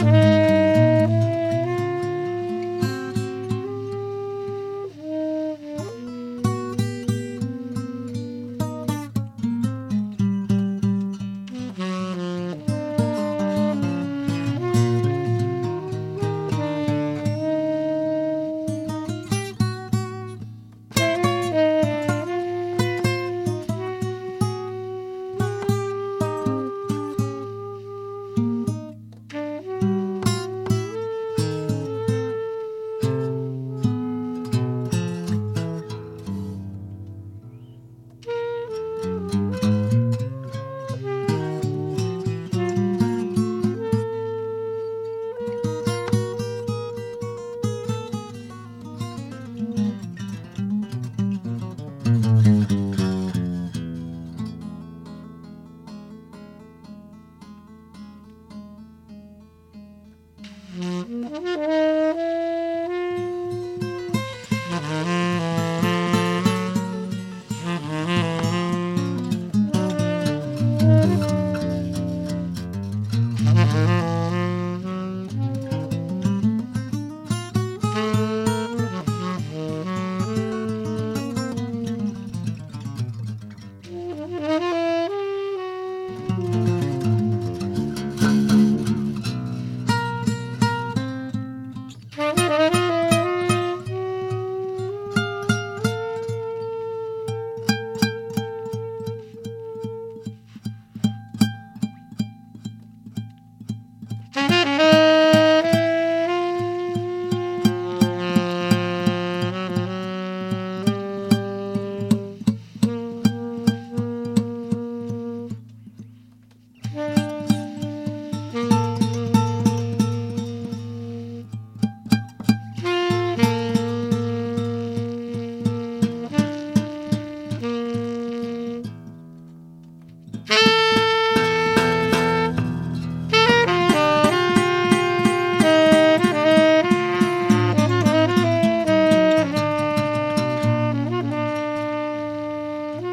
Mm-hmm. Mm-hmm.